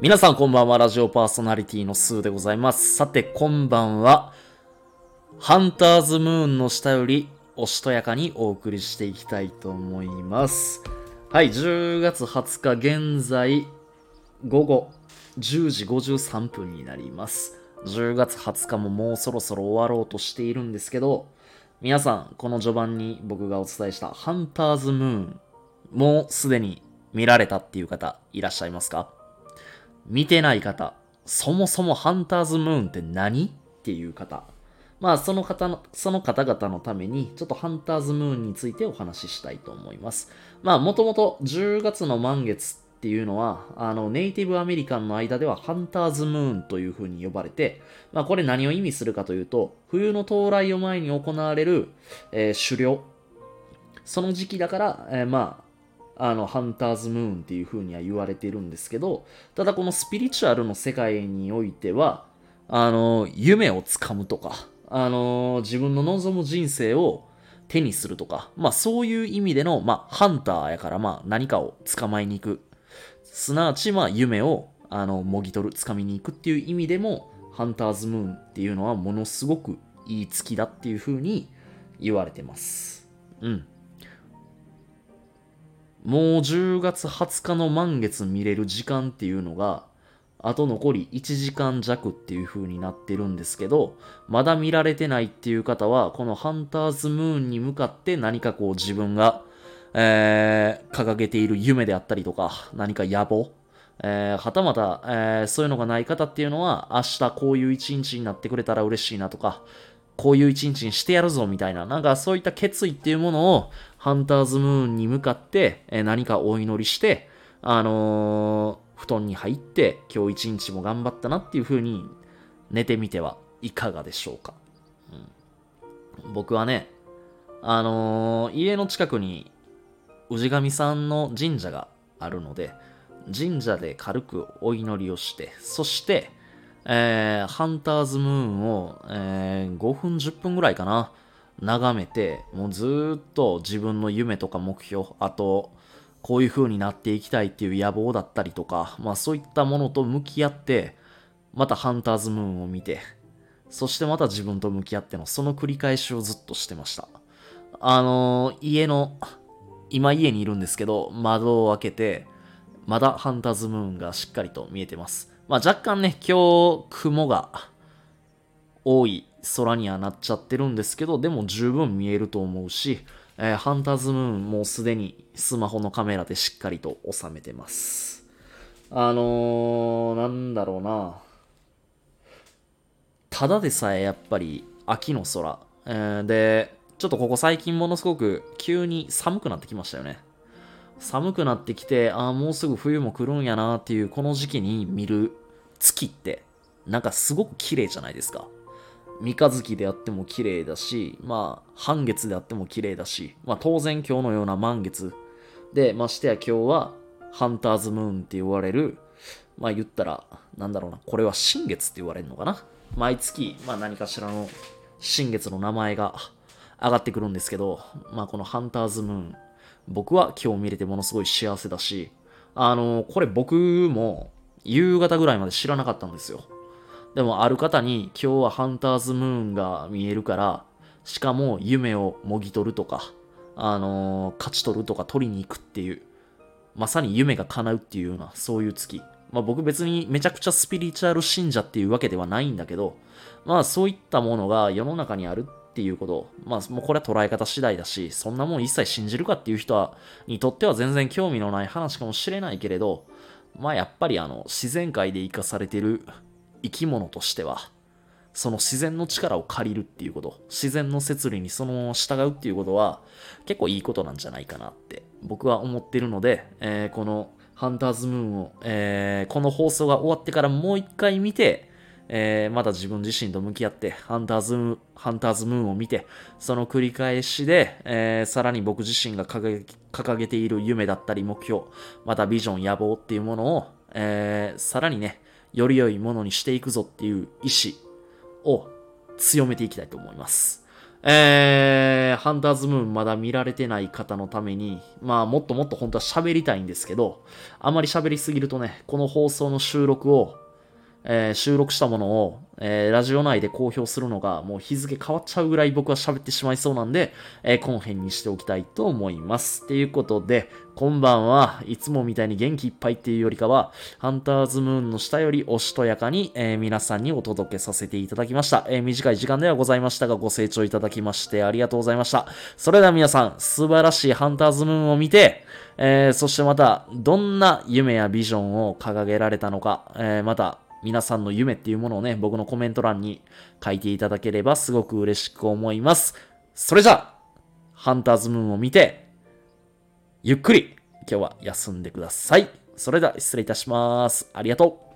皆さんこんばんは、ラジオパーソナリティのスーでございます。さて、今晩は、ハンターズムーンの下より、おしとやかにお送りしていきたいと思います。はい、10月20日現在、午後10時53分になります。10月20日ももうそろそろ終わろうとしているんですけど、皆さん、この序盤に僕がお伝えしたハンターズムーン、もうすでに見られたっていう方いらっしゃいますか？見てない方、そもそもハンターズムーンって何？っていう方。まあ、その方の、その方々のために、ちょっとハンターズムーンについてお話ししたいと思います。まあ、もともと10月の満月っていうのは、あの、ネイティブアメリカンの間ではハンターズムーンという風に呼ばれて、まあ、これ何を意味するかというと、冬の到来を前に行われる、えー狩猟。その時期だから、えーまあ、あの、ハンターズムーンっていう風には言われてるんですけど、ただこのスピリチュアルの世界においては、あの、夢をつかむとか、あの、自分の望む人生を手にするとか、まあそういう意味での、まあハンターやから、まあ何かを捕まえに行く。すなわち、まあ夢を、あの、もぎ取る、掴みに行くっていう意味でも、ハンターズムーンっていうのはものすごくいい月だっていう風に言われてます。うん。もう10月20日の満月見れる時間っていうのが、あと残り1時間弱っていう風になってるんですけど、まだ見られてないっていう方は、このハンターズムーンに向かって何かこう自分が、えー、掲げている夢であったりとか、何か野望、えー、はたまた、えーそういうのがない方っていうのは、明日こういう一日になってくれたら嬉しいなとか、こういう一日にしてやるぞみたいな、なんかそういった決意っていうものを、ハンターズムーンに向かって、えー何かお祈りして、あのー布団に入って、今日一日も頑張ったなっていう風に寝てみてはいかがでしょうか。うん、僕はね、あのー家の近くに氏神さんの神社があるので、神社で軽くお祈りをして、そして、えーハンターズムーンを、えー5分10分ぐらいかな、眺めて、もうずっと自分の夢とか目標、あと、こういう風になっていきたいっていう野望だったりとか、まあそういったものと向き合って、またハンターズムーンを見て、そしてまた自分と向き合ってのその繰り返しをずっとしてました。あのー家の、今家にいるんですけど、窓を開けて、まだハンターズムーンがしっかりと見えてます。まあ若干ね、今日雲が多い空にはなっちゃってるんですけど、でも十分見えると思うし、えーハンターズムーンもうすでにスマホのカメラでしっかりと収めてます。あのー、なんだろうな。ただでさえやっぱり秋の空。えーで、ちょっとここ最近ものすごく急に寒くなってきましたよね。寒くなってきて、ああ、もうすぐ冬も来るんやなっていうこの時期に見る月って、なんかすごく綺麗じゃないですか。三日月であっても綺麗だし、まあ、半月であっても綺麗だし、まあ当然今日のような満月。で、ましてや今日は、ハンターズムーンって言われる、まあ言ったら、なんだろうな、これは新月って言われるのかな。毎月、まあ何かしらの新月の名前が上がってくるんですけど、まあこのハンターズムーン、僕は今日見れてものすごい幸せだし、あの、これ僕も夕方ぐらいまで知らなかったんですよ。でもある方に今日はハンターズムーンが見えるから、しかも夢をもぎ取るとか、あの勝ち取るとか取りに行くっていう、まさに夢が叶うっていうような、そういう月。まあ僕別にめちゃくちゃスピリチュアル信者っていうわけではないんだけど、まあそういったものが世の中にあるっていうこと、まあもうこれは捉え方次第だし、そんなもん一切信じるかっていう人は、にとっては全然興味のない話かもしれないけれど、まあやっぱりあの自然界で生かされてる生き物としては、その自然の力を借りるっていうこと、自然の摂理にそのまま従うっていうことは結構いいことなんじゃないかなって僕は思ってるので、えーこのハンターズムーンを、えーこの放送が終わってからもう一回見て、えーまた自分自身と向き合って、ハンターズムーン、ハンターズムーンを見て、その繰り返しで、えーさらに僕自身が掲げ掲げている夢だったり目標、またビジョン、野望っていうものを、えーさらにね、より良いものにしていくぞっていう意志を強めていきたいと思います。えー、ハンターズムーンまだ見られてない方のために、まあもっともっと本当は喋りたいんですけど、あまり喋りすぎるとね、この放送の収録をえー、収録したものを、えー、ラジオ内で公表するのがもう日付変わっちゃうぐらい僕は喋ってしまいそうなんで、えー、この辺にしておきたいと思います。ということで、今晩はいつもみたいに元気いっぱいっていうよりかは、ハンターズムーンの下よりおしとやかに、えー、皆さんにお届けさせていただきました。えー、短い時間ではございましたが、ご清聴いただきましてありがとうございました。それでは皆さん、素晴らしいハンターズムーンを見て、えー、そしてまた、どんな夢やビジョンを掲げられたのか、えー、また、皆さんの夢っていうものをね、僕のコメント欄に書いていただければすごく嬉しく思います。それじゃあ、ハンターズムーンを見て、ゆっくり今日は休んでください。それでは失礼いたします。ありがとう。